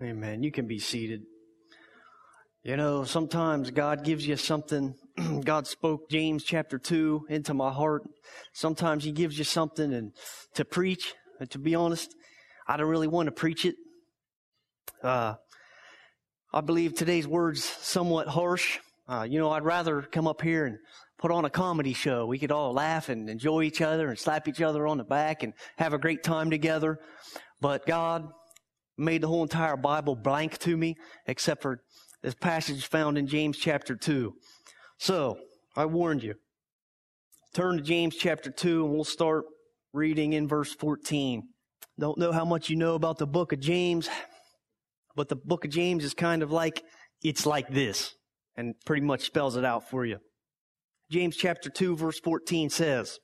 Amen. You can be seated. You know, sometimes God gives you something. God spoke James chapter 2 into my heart. Sometimes He gives you something and to preach. And to be honest, I don't really want to preach it. Uh, I believe today's word's somewhat harsh. Uh, you know, I'd rather come up here and put on a comedy show. We could all laugh and enjoy each other and slap each other on the back and have a great time together. But God, made the whole entire Bible blank to me, except for this passage found in James chapter 2. So, I warned you. Turn to James chapter 2 and we'll start reading in verse 14. Don't know how much you know about the book of James, but the book of James is kind of like, it's like this, and pretty much spells it out for you. James chapter 2 verse 14 says,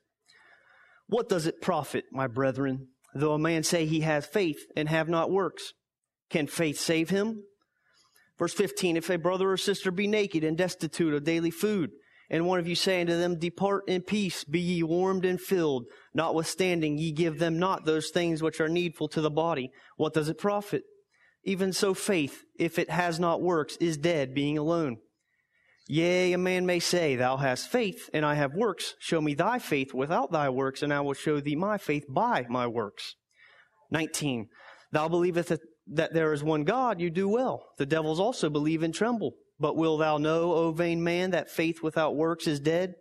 What does it profit, my brethren, Though a man say he has faith and have not works, can faith save him? Verse 15, if a brother or sister be naked and destitute of daily food, and one of you say unto them, Depart in peace, be ye warmed and filled, notwithstanding ye give them not those things which are needful to the body, what does it profit? Even so faith, if it has not works, is dead, being alone. Yea, a man may say, Thou hast faith, and I have works. Show me thy faith without thy works, and I will show thee my faith by my works. 19. Thou believest that there is one God, you do well. The devils also believe and tremble. But will thou know, O vain man, that faith without works is dead?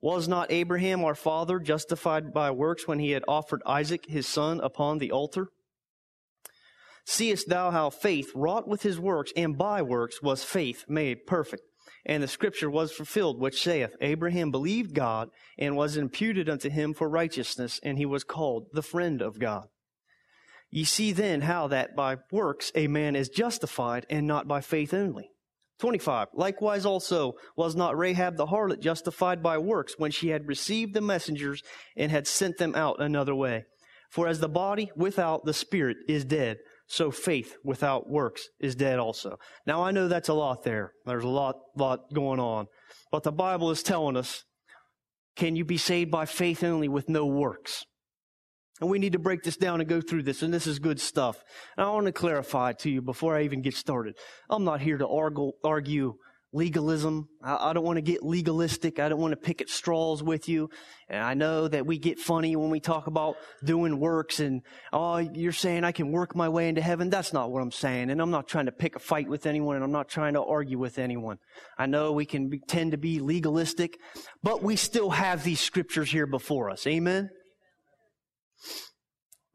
Was not Abraham our father justified by works when he had offered Isaac his son upon the altar? Seest thou how faith wrought with his works, and by works was faith made perfect? And the scripture was fulfilled, which saith, Abraham believed God, and was imputed unto him for righteousness, and he was called the friend of God. Ye see then how that by works a man is justified, and not by faith only. 25. Likewise also was not Rahab the harlot justified by works when she had received the messengers and had sent them out another way. For as the body without the spirit is dead, so faith without works is dead also. Now I know that's a lot there. There's a lot, lot going on. But the Bible is telling us, can you be saved by faith only with no works? And we need to break this down and go through this, and this is good stuff. And I want to clarify to you before I even get started. I'm not here to argue, argue legalism. I, I don't want to get legalistic. I don't want to pick at straws with you. And I know that we get funny when we talk about doing works and, oh, you're saying I can work my way into heaven. That's not what I'm saying. And I'm not trying to pick a fight with anyone and I'm not trying to argue with anyone. I know we can be, tend to be legalistic, but we still have these scriptures here before us. Amen.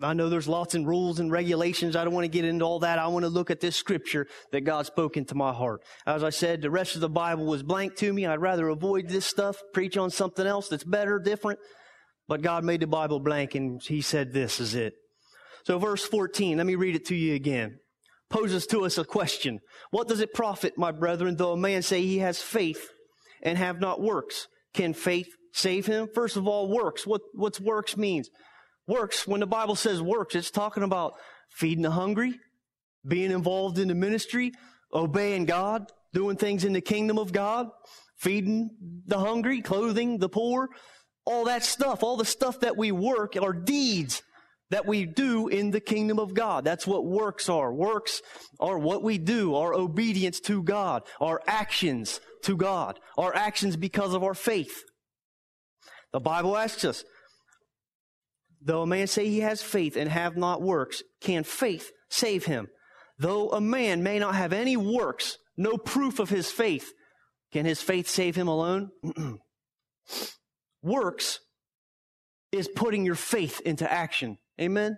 I know there's lots and rules and regulations. I don't want to get into all that. I want to look at this scripture that God spoke into my heart. As I said, the rest of the Bible was blank to me. I'd rather avoid this stuff, preach on something else that's better, different. But God made the Bible blank and He said this is it. So verse 14, let me read it to you again. Poses to us a question. What does it profit, my brethren, though a man say he has faith and have not works? Can faith save him? First of all, works. What, what's works means? Works, when the Bible says works, it's talking about feeding the hungry, being involved in the ministry, obeying God, doing things in the kingdom of God, feeding the hungry, clothing the poor, all that stuff, all the stuff that we work are deeds that we do in the kingdom of God. That's what works are. Works are what we do, our obedience to God, our actions to God, our actions because of our faith. The Bible asks us, Though a man say he has faith and have not works, can faith save him? Though a man may not have any works, no proof of his faith, can his faith save him alone? works is putting your faith into action. Amen?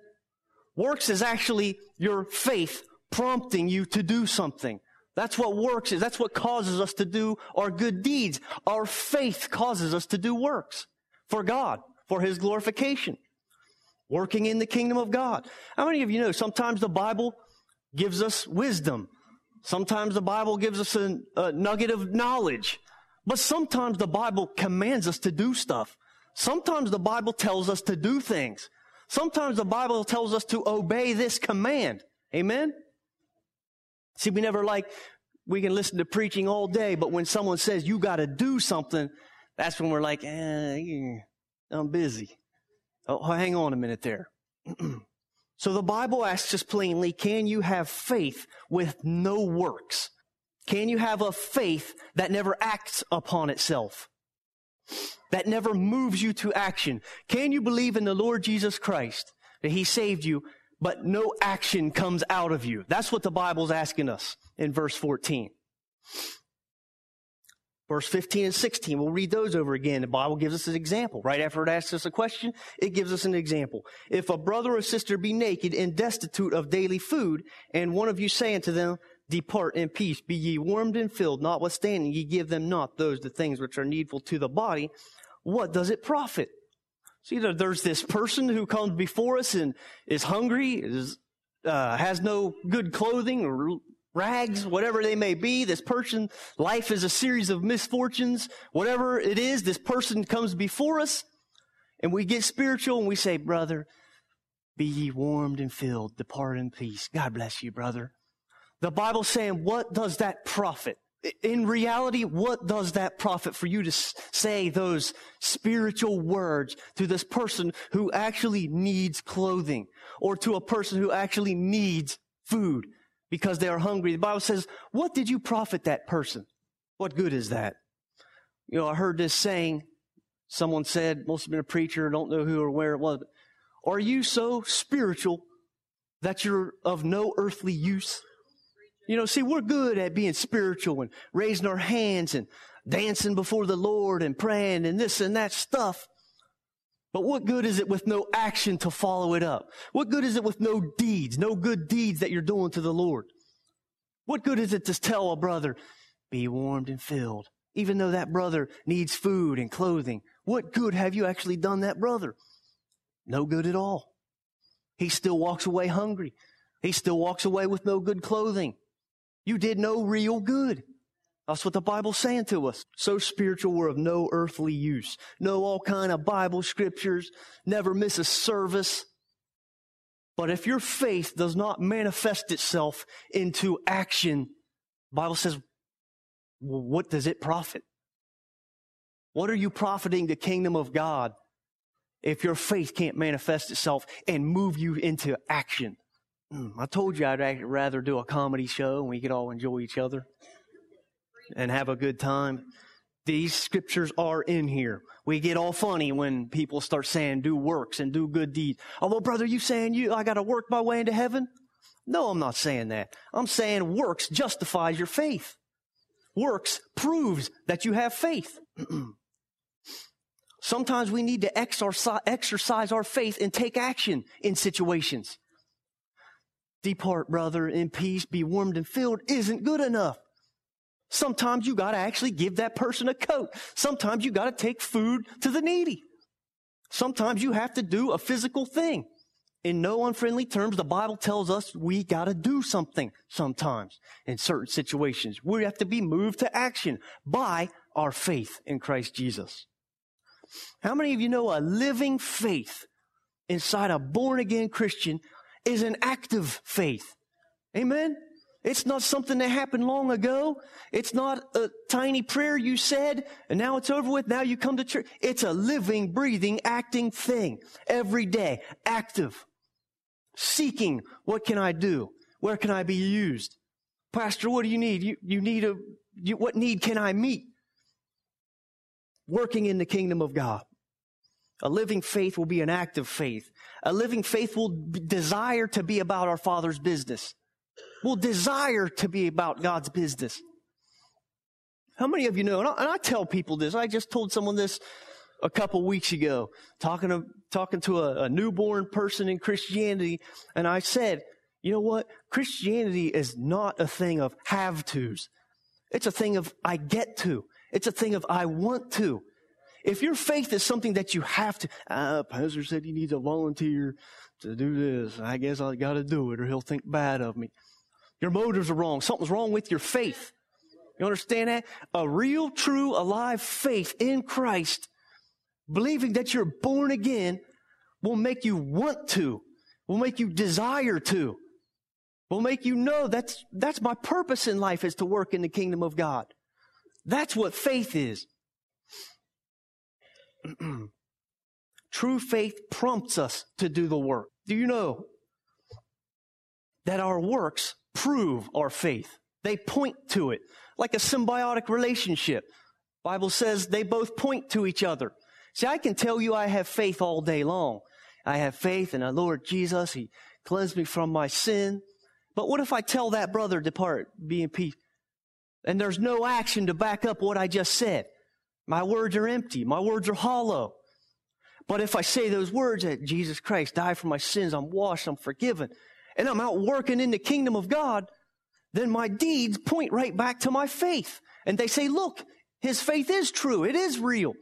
Works is actually your faith prompting you to do something. That's what works is. That's what causes us to do our good deeds. Our faith causes us to do works for God, for His glorification working in the kingdom of God. How many of you know sometimes the Bible gives us wisdom? Sometimes the Bible gives us a, a, nugget of knowledge. But sometimes the Bible commands us to do stuff. Sometimes the Bible tells us to do things. Sometimes the Bible tells us to obey this command. Amen? See, we never like, we can listen to preaching all day, but when someone says you gotta do something, that's when we're like, eh, I'm busy. Oh, hang on a minute there. So the Bible asks us plainly, can you have faith with no works? Can you have a faith that never acts upon itself? That never moves you to action? Can you believe in the Lord Jesus Christ, that He saved you, but no action comes out of you? That's what the Bible's asking us in verse 14. Verse 15 and 16, we'll read those over again. The Bible gives us an example. Right after it asks us a question, it gives us an example. If a brother or sister be naked and destitute of daily food, and one of you say unto them, Depart in peace, be ye warmed and filled, notwithstanding ye give them not those the things which are needful to the body, what does it profit? See, there's this person who comes before us and is hungry, is, uh, has no good clothing or rags, whatever they may be. This person, life is a series of misfortunes. Whatever it is, this person comes before us and we get spiritual and we say, brother, be ye warmed and filled, depart in peace. God bless you, brother. The Bible's saying, what does that profit? In reality, what does that profit for you to say those spiritual words to this person who actually needs clothing or to a person who actually needs food? Because they are hungry. The Bible says, what did you profit that person? What good is that? You know, I heard this saying, someone said, must have been a preacher, don't know who or where it was, are you so spiritual that you're of no earthly use? You know, see, we're good at being spiritual and raising our hands and dancing before the Lord and praying and this and that stuff. But what good is it with no action to follow it up? What good is it with no deeds, no good deeds that you're doing to the Lord? What good is it to tell a brother, be warmed and filled, even though that brother needs food and clothing? What good have you actually done that brother? No good at all. He still walks away hungry. He still walks away with no good clothing. You did no real good. That's what the Bible's saying to us. So spiritual, we're of no earthly use. Know all kind of Bible scriptures, never miss a service. But if your faith does not manifest itself into action, Bible says, what does it profit? What are you profiting the kingdom of God if your faith can't manifest itself and move you into action? Hmm, I told you I'd rather do a comedy show and we could all enjoy each other and have a good time. These scriptures are in here. We get all funny when people start saying do works and do good deeds. Oh, brother, you saying you, I got to work my way into heaven? No, I'm not saying that. I'm saying works justifies your faith. Works proves that you have faith. Sometimes we need to exercise our faith and take action in situations. Depart, brother, in peace, be warmed and filled isn't good enough. Sometimes you got to actually give that person a coat. Sometimes you got to take food to the needy. Sometimes you have to do a physical thing. In no unfriendly terms, the Bible tells us we got to do something sometimes in certain situations. We have to be moved to action by our faith in Christ Jesus. How many of you know a living faith inside a born again Christian is an active faith? Amen? It's not something that happened long ago. It's not a tiny prayer you said and now it's over with. Now you come to church. It's a living, breathing, acting thing every day, active, seeking. What can I do? Where can I be used? Pastor, what do you need? You, you need a, you, what need can I meet? Working in the kingdom of God. A living faith will be an active faith. A living faith will desire to be about our Father's business will desire to be about God's business. How many of you know? And I, and I tell people this. I just told someone this a couple weeks ago, talking to talking to a, a newborn person in Christianity, and I said, you know what? Christianity is not a thing of have tos. It's a thing of I get to. It's a thing of I want to. If your faith is something that you have to, uh, pastor said he needs a volunteer to do this. I guess I got to do it, or he'll think bad of me. Your motives are wrong. Something's wrong with your faith. You understand that? A real, true, alive faith in Christ, believing that you're born again, will make you want to, will make you desire to, will make you know that's, that's my purpose in life is to work in the kingdom of God. That's what faith is. True faith prompts us to do the work. Do you know that our works prove our faith. They point to it like a symbiotic relationship. Bible says they both point to each other. See, I can tell you I have faith all day long. I have faith in the Lord Jesus. He cleansed me from my sin. But what if I tell that brother, depart, be in peace? And there's no action to back up what I just said. My words are empty. My words are hollow. But if I say those words that Jesus Christ died for my sins, I'm washed, I'm forgiven, and I'm out working in the kingdom of God, then my deeds point right back to my faith. And they say, look, his faith is true. It is real.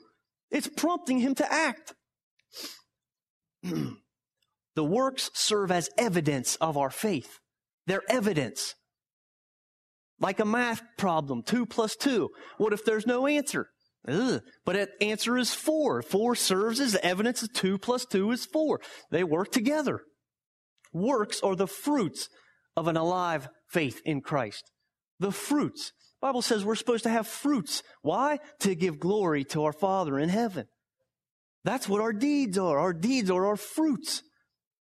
It's prompting him to act. the works serve as evidence of our faith. They're evidence. Like a math problem, two plus two. What if there's no answer? Ugh. But the answer is four. Four serves as evidence that two plus two is four. They work together. Works are the fruits of an alive faith in Christ. The fruits. The Bible says we're supposed to have fruits. Why? To give glory to our Father in heaven. That's what our deeds are. Our deeds are our fruits.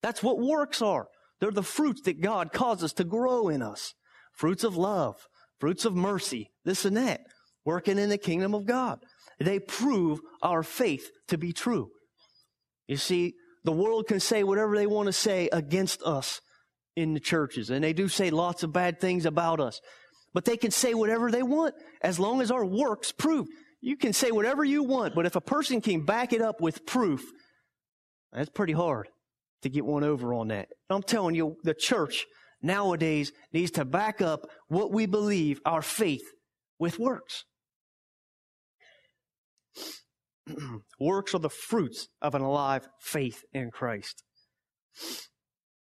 That's what works are. They're the fruits that God causes to grow in us. Fruits of love, fruits of mercy, this and that, working in the kingdom of God. They prove our faith to be true. You see, the world can say whatever they want to say against us in the churches, and they do say lots of bad things about us. But they can say whatever they want as long as our works prove. You can say whatever you want, but if a person can back it up with proof, that's pretty hard to get one over on that. I'm telling you, the church nowadays needs to back up what we believe, our faith, with works. works are the fruits of an alive faith in Christ.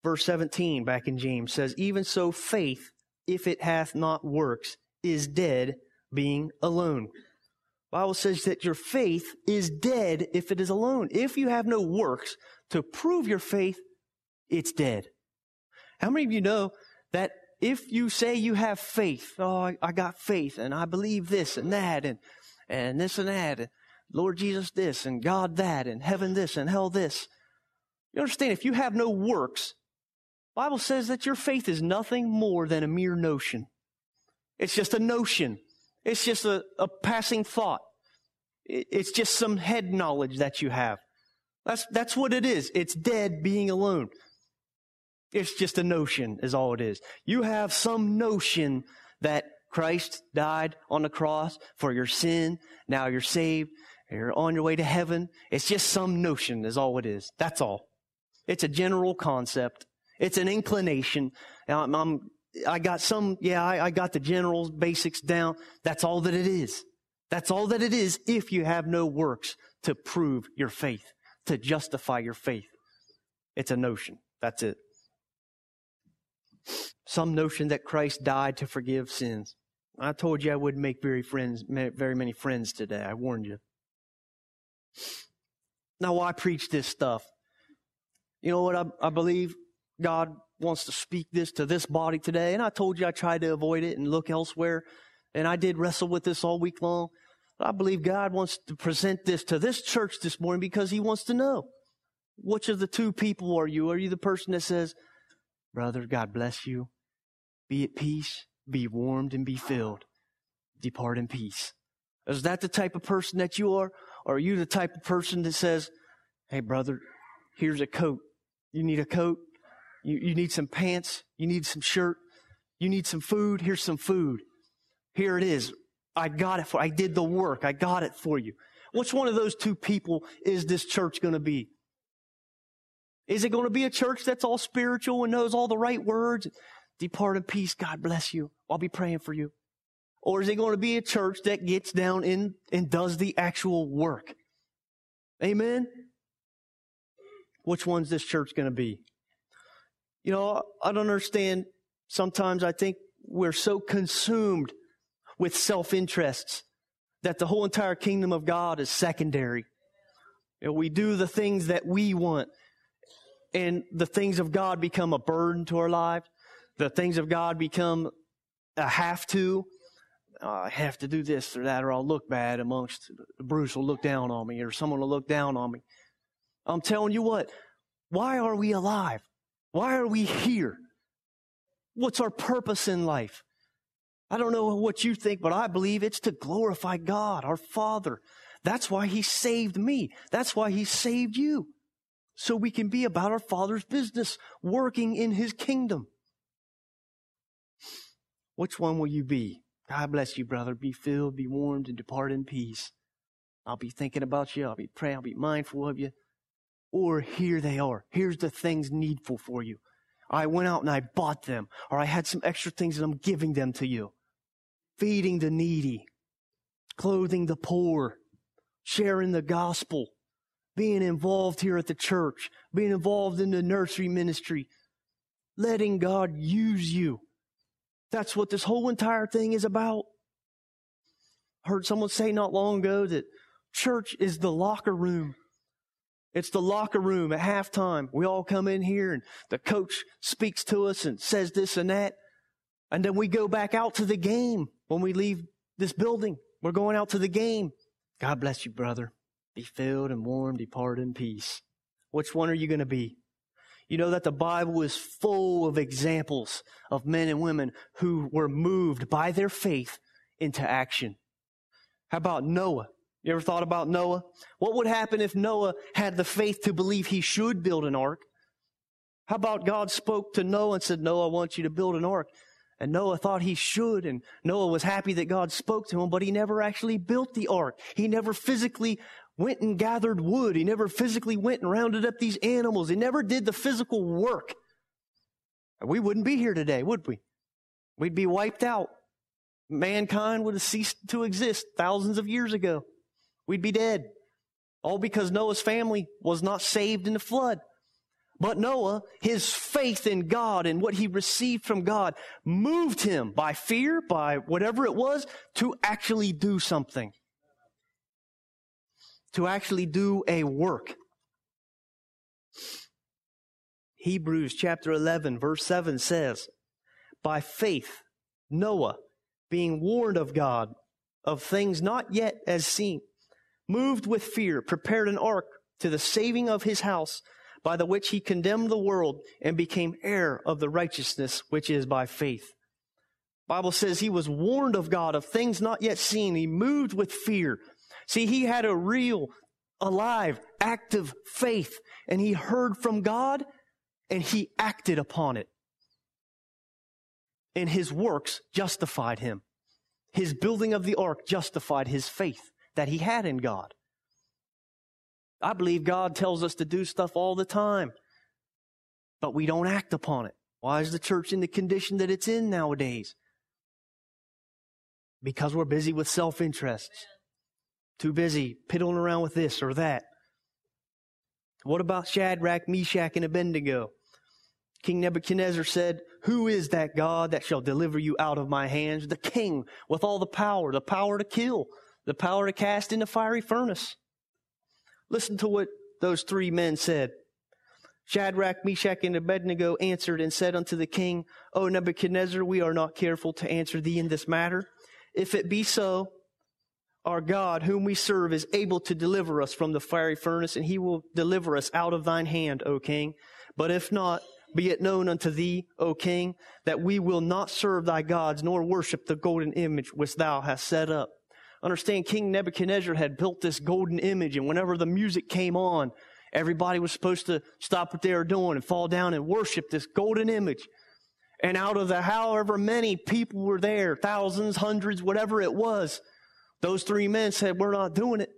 Verse 17 back in James says, Even so, faith, if it hath not works, is dead, being alone. Bible says that your faith is dead if it is alone. If you have no works to prove your faith, it's dead. How many of you know that if you say you have faith, oh, I, I got faith and I believe this and that and, and this and that, Lord Jesus this and God that and heaven this and hell this. You understand, if you have no works, Bible says that your faith is nothing more than a mere notion. It's just a notion. It's just a, a passing thought. It's just some head knowledge that you have. That's, that's what it is. It's dead being alone. It's just a notion is all it is. You have some notion that Christ died on the cross for your sin. Now you're saved. You're on your way to heaven. It's just some notion is all it is. That's all. It's a general concept. It's an inclination. I'm, I'm i got some, yeah, I, I got the general basics down. That's all that it is. That's all that it is if you have no works to prove your faith, to justify your faith. It's a notion. That's it. Some notion that Christ died to forgive sins. I told you I wouldn't make very friends, very many friends today. I warned you. Now, why preach this stuff? You know what? I, I believe God wants to speak this to this body today. And I told you I tried to avoid it and look elsewhere. And I did wrestle with this all week long. But I believe God wants to present this to this church this morning because He wants to know which of the two people are you? Are you the person that says, Brother, God bless you. Be at peace, be warmed, and be filled. Depart in peace. Is that the type of person that you are? Or are you the type of person that says, Hey, brother, here's a coat. You need a coat? You, you need some pants? You need some shirt? You need some food? Here's some food. Here it is. I got it for, I did the work. I got it for you. Which one of those two people is this church going to be? Is it going to be a church that's all spiritual and knows all the right words? Depart in peace. God bless you. I'll be praying for you. Or is it going to be a church that gets down in and does the actual work? Amen? Which one's this church going to be? You know, I don't understand. Sometimes I think we're so consumed with self interests that the whole entire kingdom of God is secondary. You know, we do the things that we want, and the things of God become a burden to our lives. The things of God become a have to, oh, I have to do this or that, or I'll look bad amongst Bruce will look down on me, or someone will look down on me. I'm telling you what, why are we alive? Why are we here? What's our purpose in life? I don't know what you think, but I believe it's to glorify God, our Father. That's why He saved me. That's why He saved you. So we can be about our Father's business, working in His kingdom. Which one will you be? God bless you, brother. Be filled, be warmed, and depart in peace. I'll be thinking about you. I'll be praying. I'll be mindful of you. Or here they are. Here's the things needful for you. I went out and I bought them, or I had some extra things and I'm giving them to you. Feeding the needy, clothing the poor, sharing the gospel, being involved here at the church, being involved in the nursery ministry, letting God use you. That's what this whole entire thing is about. I heard someone say not long ago that church is the locker room it's the locker room at halftime. We all come in here and the coach speaks to us and says this and that. And then we go back out to the game when we leave this building. We're going out to the game. God bless you, brother. Be filled and warm, depart in peace. Which one are you going to be? You know that the Bible is full of examples of men and women who were moved by their faith into action. How about Noah? You ever thought about Noah? What would happen if Noah had the faith to believe he should build an ark? How about God spoke to Noah and said, Noah, I want you to build an ark. And Noah thought he should, and Noah was happy that God spoke to him, but he never actually built the ark. He never physically went and gathered wood. He never physically went and rounded up these animals. He never did the physical work. We wouldn't be here today, would we? We'd be wiped out. Mankind would have ceased to exist thousands of years ago. We'd be dead. All because Noah's family was not saved in the flood. But Noah, his faith in God and what he received from God moved him by fear, by whatever it was, to actually do something. To actually do a work. Hebrews chapter 11 verse 7 says, By faith, Noah, being warned of God of things not yet as seen, moved with fear, prepared an ark to the saving of his house, by the which he condemned the world and became heir of the righteousness which is by faith. Bible says he was warned of God of things not yet seen. He moved with fear. See, he had a real, alive, active faith and he heard from God and he acted upon it. And his works justified him. His building of the ark justified his faith that he had in God. I believe God tells us to do stuff all the time, but we don't act upon it. Why is the church in the condition that it's in nowadays? Because we're busy with self interests. Too busy piddling around with this or that. What about Shadrach, Meshach, and Abednego? King Nebuchadnezzar said, Who is that God that shall deliver you out of my hands? The king with all the power, the power to kill, the power to cast in the fiery furnace. Listen to what those three men said. Shadrach, Meshach, and Abednego answered and said unto the king, O Nebuchadnezzar, we are not careful to answer thee in this matter. If it be so, our God, whom we serve, is able to deliver us from the fiery furnace, and he will deliver us out of thine hand, O king. But if not, be it known unto thee, O king, that we will not serve thy gods, nor worship the golden image which thou hast set up. Understand, King Nebuchadnezzar had built this golden image, and whenever the music came on, everybody was supposed to stop what they were doing and fall down and worship this golden image. And out of the however many people were there, thousands, hundreds, whatever it was, those three men said, We're not doing it.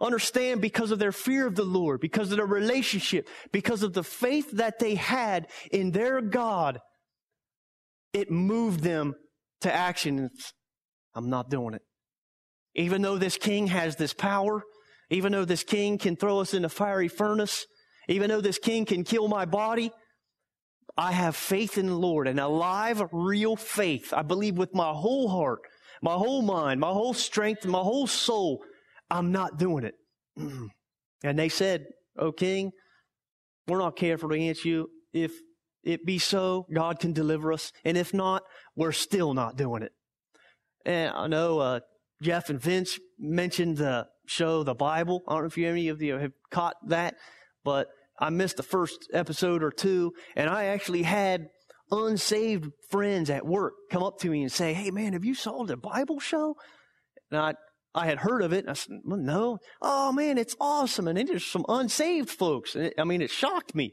Understand because of their fear of the Lord, because of their relationship, because of the faith that they had in their God, it moved them to action. I'm not doing it. Even though this king has this power, even though this king can throw us in a fiery furnace, even though this king can kill my body, I have faith in the Lord, and a live, real faith. I believe with my whole heart, my whole mind, my whole strength, my whole soul, I'm not doing it. and they said, O king, we're not careful to answer you. If it be so, God can deliver us. And if not, we're still not doing it. And I know uh, Jeff and Vince mentioned the show, The Bible. I don't know if any of you have caught that, but I missed the first episode or two, and I actually had unsaved friends at work come up to me and say, Hey man, have you saw the Bible show? And I, I had heard of it. I said, well, no. Oh man, it's awesome. And there's some unsaved folks. It, I mean, it shocked me.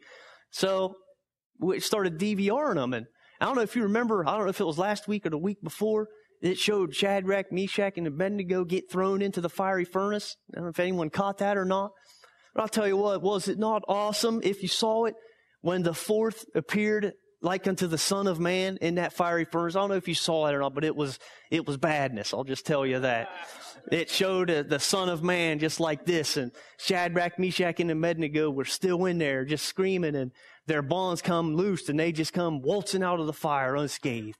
So we started DVRing them. And I don't know if you remember, I don't know if it was last week or the week before, it showed Shadrach, Meshach, and Abednego get thrown into the fiery furnace. I don't know if anyone caught that or not. But I'll tell you what, was it not awesome if you saw it when the fourth appeared like unto the Son of Man in that fiery furnace? I don't know if you saw it or not, but it was, it was badness. I'll just tell you that. It showed uh, the Son of Man just like this, and Shadrach, Meshach, and Abednego were still in there just screaming, and their bonds come loose, and they just come waltzing out of the fire unscathed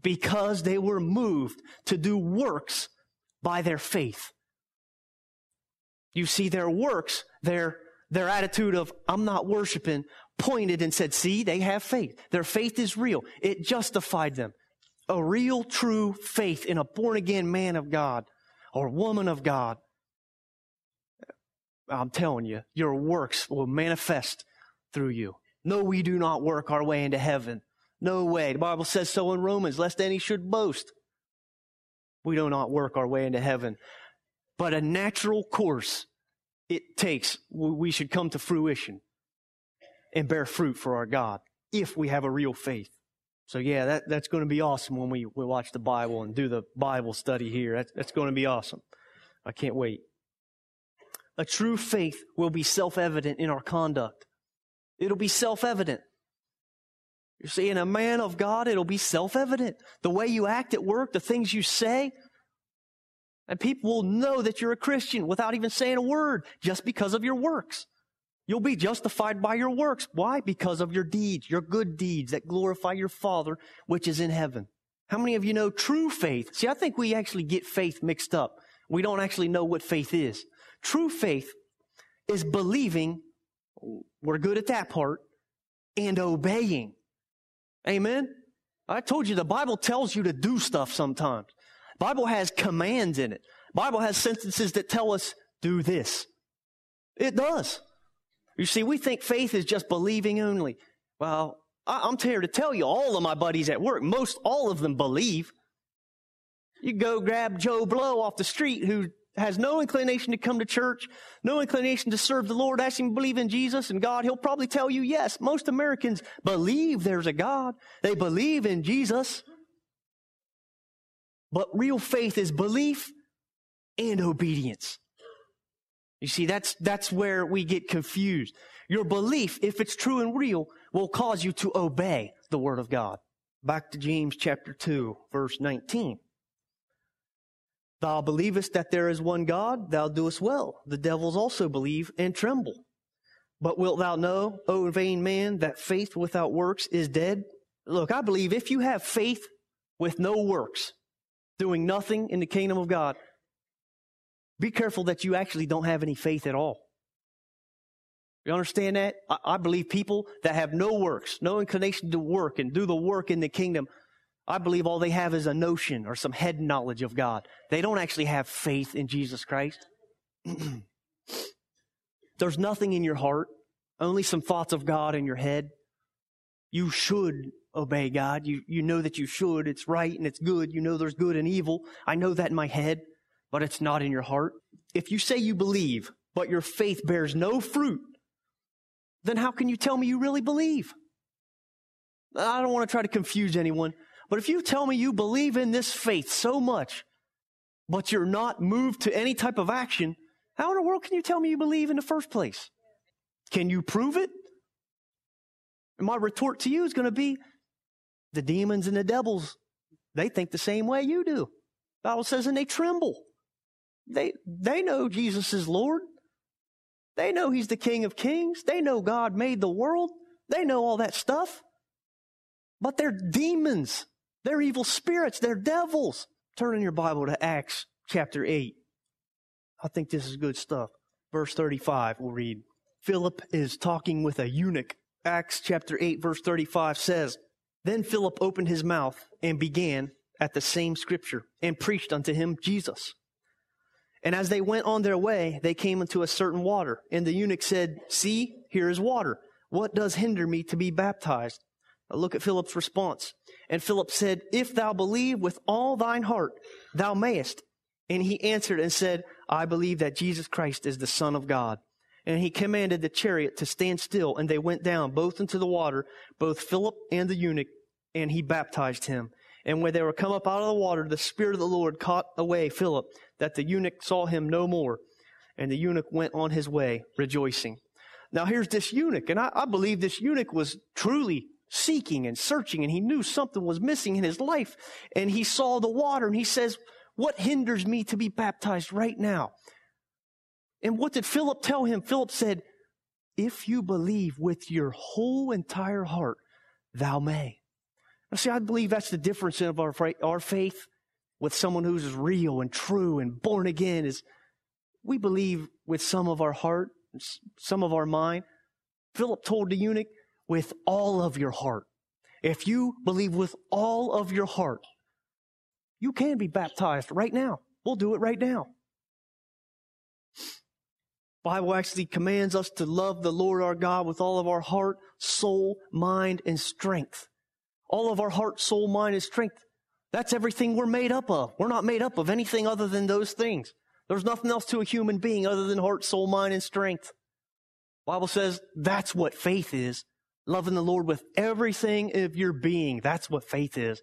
because they were moved to do works by their faith. You see, their works, their, their attitude of, I'm not worshiping, pointed and said, see, they have faith. Their faith is real. It justified them. A real, true faith in a born again man of God or woman of God. I'm telling you, your works will manifest through you. No, we do not work our way into heaven. No way. The Bible says so in Romans, lest any should boast. We do not work our way into heaven. But a natural course it takes, we should come to fruition and bear fruit for our God if we have a real faith. So yeah, that, that's going to be awesome when we, we watch the Bible and do the Bible study here. That, that's going to be awesome. I can't wait. A true faith will be self-evident in our conduct. It'll be self-evident. You're seeing a man of God, it'll be self-evident. The way you act at work, the things you say, and people will know that you're a Christian without even saying a word, just because of your works. You'll be justified by your works. Why? Because of your deeds, your good deeds that glorify your Father which is in heaven. How many of you know true faith? See, I think we actually get faith mixed up. We don't actually know what faith is. True faith is believing, we're good at that part, and obeying. Amen. I told you the Bible tells you to do stuff sometimes. Bible has commands in it. Bible has sentences that tell us do this. It does. You see, we think faith is just believing only. Well, I'm here to tell you, all of my buddies at work, most all of them believe. You go grab Joe Blow off the street who has no inclination to come to church, no inclination to serve the Lord, ask him to believe in Jesus and God, he'll probably tell you yes. Most Americans believe there's a God. They believe in Jesus. But real faith is belief and obedience. You see, that's, that's where we get confused. Your belief, if it's true and real, will cause you to obey the Word of God. Back to James chapter 2, verse 19. Thou believest that there is one God, thou doest well. The devils also believe and tremble. But wilt thou know, O vain man, that faith without works is dead? Look, I believe if you have faith with no works, doing nothing in the kingdom of God, be careful that you actually don't have any faith at all. You understand that? I, I believe people that have no works, no inclination to work and do the work in the kingdom, I believe all they have is a notion or some head knowledge of God. They don't actually have faith in Jesus Christ. There's nothing in your heart, only some thoughts of God in your head. You should obey God. You, you know that you should. It's right and it's good. You know there's good and evil. I know that in my head, but it's not in your heart. If you say you believe, but your faith bears no fruit, then how can you tell me you really believe? I don't want to try to confuse anyone. But if you tell me you believe in this faith so much, but you're not moved to any type of action, how in the world can you tell me you believe in the first place? Can you prove it? And my retort to you is going to be the demons and the devils, they think the same way you do. The Bible says, and they tremble. They, they know Jesus is Lord. They know He's the King of Kings. They know God made the world. They know all that stuff. But they're demons. They're evil spirits. They're devils. Turn in your Bible to Acts chapter 8. I think this is good stuff. Verse 35, we'll read. Philip is talking with a eunuch. Acts chapter 8, verse 35 says, Then Philip opened his mouth and began at the same scripture and preached unto him Jesus. And as they went on their way, they came into a certain water. And the eunuch said, See, here is water. What does hinder me to be baptized? Look at Philip's response. And Philip said, If thou believe with all thine heart, thou mayest. And he answered and said, I believe that Jesus Christ is the Son of God. And he commanded the chariot to stand still, and they went down both into the water, both Philip and the eunuch, and he baptized him. And when they were come up out of the water, the Spirit of the Lord caught away Philip, that the eunuch saw him no more. And the eunuch went on his way, rejoicing. Now here's this eunuch, and I, I believe this eunuch was truly seeking and searching, and he knew something was missing in his life. And he saw the water, and he says, What hinders me to be baptized right now? And what did Philip tell him? Philip said, If you believe with your whole entire heart, thou may. Now, see, I believe that's the difference of our, our faith with someone who's real and true and born again is we believe with some of our heart, some of our mind. Philip told the eunuch, with all of your heart. If you believe with all of your heart, you can be baptized right now. We'll do it right now. Bible actually commands us to love the Lord our God with all of our heart, soul, mind, and strength. All of our heart, soul, mind, and strength. That's everything we're made up of. We're not made up of anything other than those things. There's nothing else to a human being other than heart, soul, mind, and strength. Bible says that's what faith is. Loving the Lord with everything of your being. That's what faith is.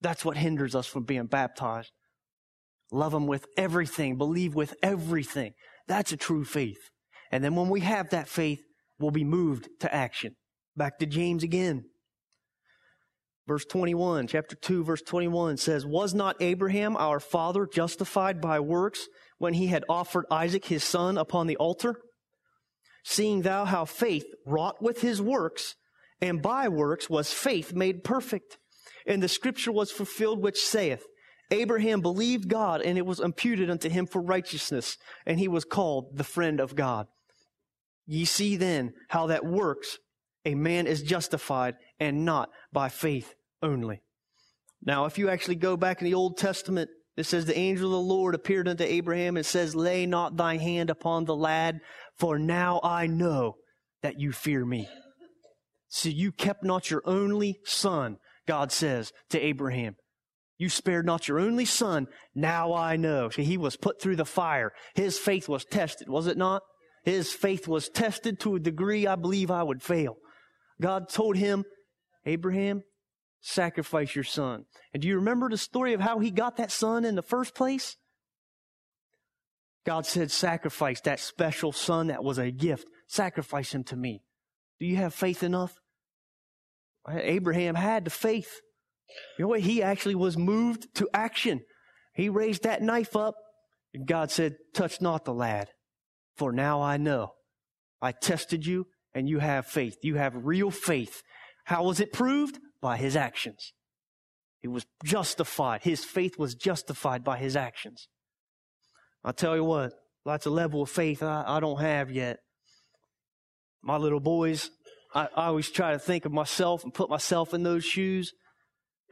That's what hinders us from being baptized. Love Him with everything. Believe with everything. That's a true faith. And then when we have that faith, we'll be moved to action. Back to James again. Verse 21, chapter 2, verse 21 says, Was not Abraham our father justified by works when he had offered Isaac his son upon the altar? Seeing thou how faith wrought with his works, and by works was faith made perfect. And the scripture was fulfilled which saith, Abraham believed God, and it was imputed unto him for righteousness, and he was called the friend of God. Ye see then how that works a man is justified, and not by faith only. Now, if you actually go back in the Old Testament, it says, The angel of the Lord appeared unto Abraham and says, Lay not thy hand upon the lad, for now I know that you fear me. So you kept not your only son, God says to Abraham. You spared not your only son. Now I know. See, he was put through the fire. His faith was tested, was it not? His faith was tested to a degree I believe I would fail. God told him, Abraham, sacrifice your son. And do you remember the story of how he got that son in the first place? God said, sacrifice that special son that was a gift. Sacrifice him to me. Do you have faith enough? Abraham had the faith. You know what? He actually was moved to action. He raised that knife up, and God said, Touch not the lad, for now I know. I tested you, and you have faith. You have real faith. How was it proved? By his actions. He was justified. His faith was justified by his actions. I tell you what, that's a level of faith I, I don't have yet. My little boys, I, I, always try to think of myself and put myself in those shoes.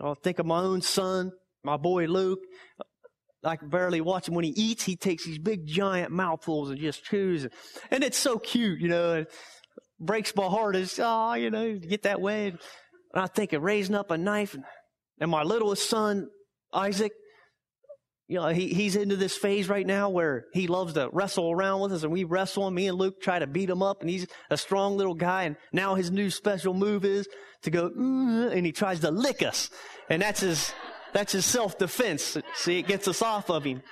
I'll think of my own son, my boy Luke. I can barely watch him when he eats. He takes these big giant mouthfuls and just chews. And it's so cute, you know. It breaks my heart. It's, oh, you know, get that way. And I think of raising up a knife. And, and my littlest son, Isaac, you know, he, he's into this phase right now where he loves to wrestle around with us and we wrestle him. Me and Luke try to beat him up and he's a strong little guy. And now his new special move is to go, mm, and he tries to lick us. And that's his, that's his self-defense. See, it gets us off of him.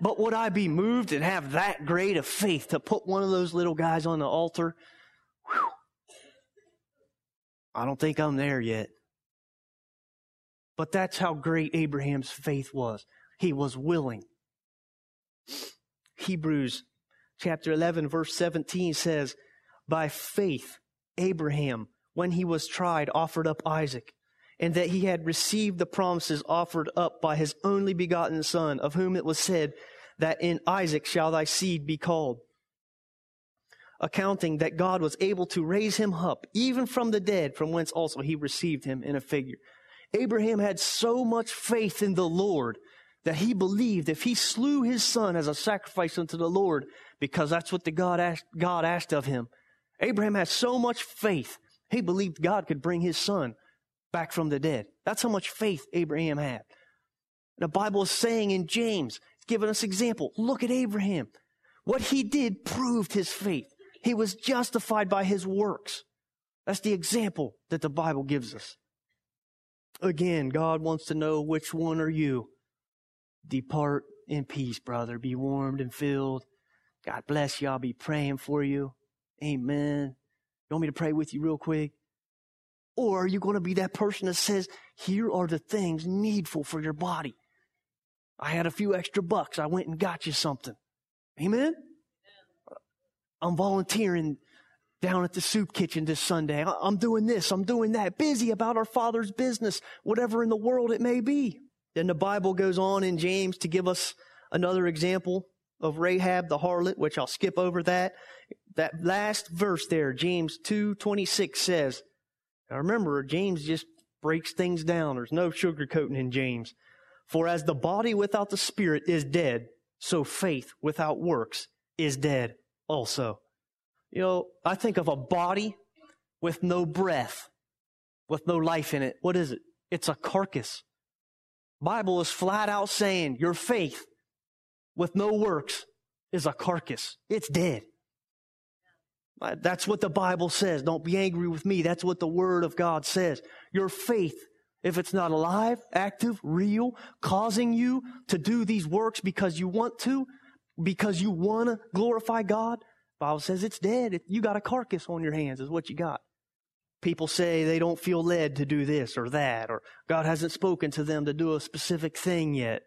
But would I be moved and have that great of faith to put one of those little guys on the altar? Whew. I don't think I'm there yet. But that's how great Abraham's faith was. He was willing. Hebrews chapter 11, verse 17 says, By faith, Abraham, when he was tried, offered up Isaac, and that he had received the promises offered up by his only begotten son, of whom it was said, That in Isaac shall thy seed be called. Accounting that God was able to raise him up, even from the dead, from whence also he received him in a figure. Abraham had so much faith in the Lord that he believed if he slew his son as a sacrifice unto the Lord, because that's what the God asked, God asked of him. Abraham had so much faith. He believed God could bring his son back from the dead. That's how much faith Abraham had. The Bible is saying in James, it's giving us example. Look at Abraham. What he did proved his faith. He was justified by his works. That's the example that the Bible gives us. Again, God wants to know which one are you. Depart in peace, brother. Be warmed and filled. God bless you. I'll be praying for you. Amen. You want me to pray with you real quick? Or are you going to be that person that says, here are the things needful for your body? I had a few extra bucks. I went and got you something. Amen? I'm volunteering down at the soup kitchen this Sunday. I'm doing this. I'm doing that. Busy about our Father's business, whatever in the world it may be. Then the Bible goes on in James to give us another example of Rahab the harlot, which I'll skip over that. That last verse there, James 2:26 says, now remember, James just breaks things down. There's no sugarcoating in James. For as the body without the spirit is dead, so faith without works is dead also. You know, I think of a body with no breath, with no life in it. What is it? It's a carcass. Bible is flat out saying your faith with no works is a carcass. It's dead. Uh, that's what the Bible says. Don't be angry with me. That's what the Word of God says. Your faith, if it's not alive, active, real, causing you to do these works because you want to, because you want to glorify God, Bible says it's dead. You got a carcass on your hands is what you got. People say they don't feel led to do this or that, or God hasn't spoken to them to do a specific thing yet.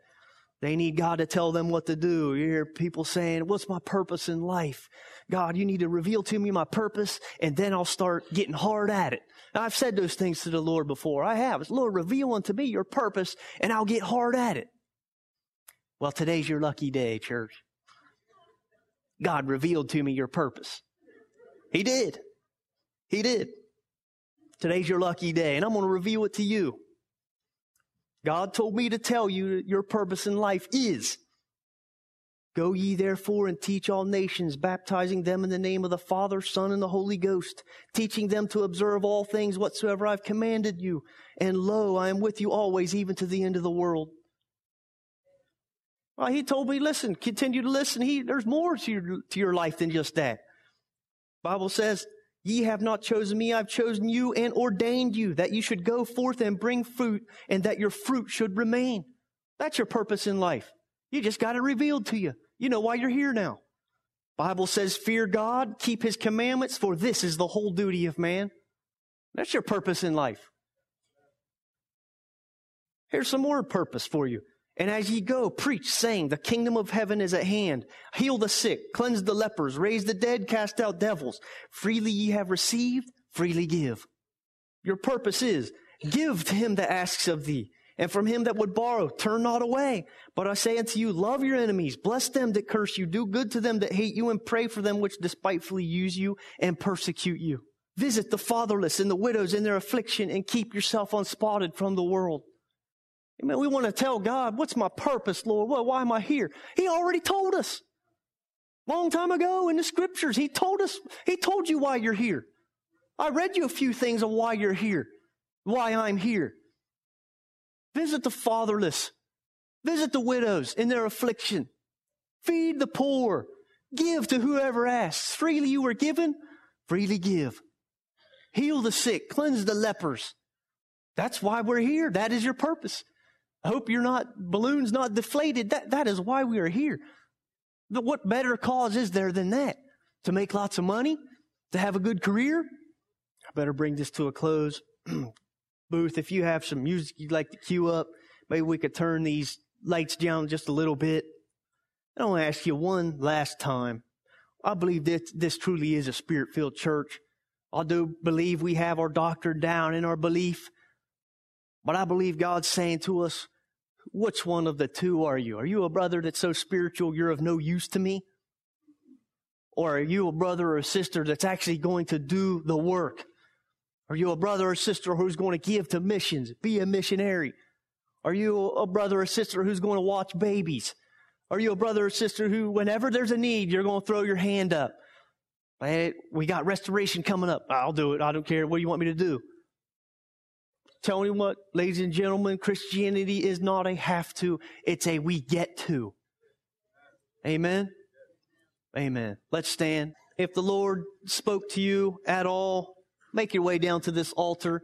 They need God to tell them what to do. You hear people saying, what's my purpose in life? God, you need to reveal to me my purpose and then I'll start getting hard at it. Now, I've said those things to the Lord before. I have. Lord, reveal unto me your purpose and I'll get hard at it. Well, today's your lucky day, church. God revealed to me your purpose. He did. He did. Today's your lucky day and I'm going to reveal it to you. God told me to tell you your purpose in life is Go ye therefore and teach all nations, baptizing them in the name of the Father, Son, and the Holy Ghost, teaching them to observe all things whatsoever I've commanded you. And lo, I am with you always, even to the end of the world. Well, he told me, listen, continue to listen. He, there's more to your, to your life than just that. Bible says, Ye have not chosen me, I've chosen you and ordained you that you should go forth and bring fruit and that your fruit should remain. That's your purpose in life. You just got it revealed to you. You know why you're here now. Bible says, fear God, keep his commandments, for this is the whole duty of man. That's your purpose in life. Here's some more purpose for you. And as ye go, preach, saying, the kingdom of heaven is at hand. Heal the sick, cleanse the lepers, raise the dead, cast out devils. Freely ye have received, freely give. Your purpose is, give to him that asks of thee. And from him that would borrow, turn not away. But I say unto you, love your enemies, bless them that curse you, do good to them that hate you, and pray for them which despitefully use you and persecute you. Visit the fatherless and the widows in their affliction and keep yourself unspotted from the world. Amen. We want to tell God, what's my purpose, Lord? Well, why am I here? He already told us. Long time ago in the scriptures, He told us, He told you why you're here. I read you a few things of why you're here, why I'm here. Visit the fatherless. Visit the widows in their affliction. Feed the poor. Give to whoever asks. Freely you were given, freely give. Heal the sick. Cleanse the lepers. That's why we're here. That is your purpose. I hope you're not, balloons not deflated. That, that is why we are here. But what better cause is there than that? To make lots of money? To have a good career? I better bring this to a close. booth, if you have some music you'd like to cue up, maybe we could turn these lights down just a little bit. I want to ask you one last time. I believe that this truly is a spirit filled church. I do believe we have our doctrine down in our belief, but I believe God's saying to us, which one of the two are you? Are you a brother that's so spiritual you're of no use to me? Or are you a brother or a sister that's actually going to do the work? Are you a brother or sister who's going to give to missions? Be a missionary. Are you a brother or sister who's going to watch babies? Are you a brother or sister who, whenever there's a need, you're going to throw your hand up? Hey, we got restoration coming up. I'll do it. I don't care. What do you want me to do? Tell me what, ladies and gentlemen, Christianity is not a have to, it's a we get to. Amen. Amen. Let's stand. If the Lord spoke to you at all, make your way down to this altar.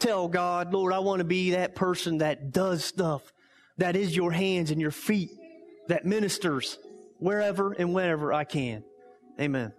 Tell God, Lord, I want to be that person that does stuff, that is your hands and your feet, that ministers wherever and whenever I can. Amen.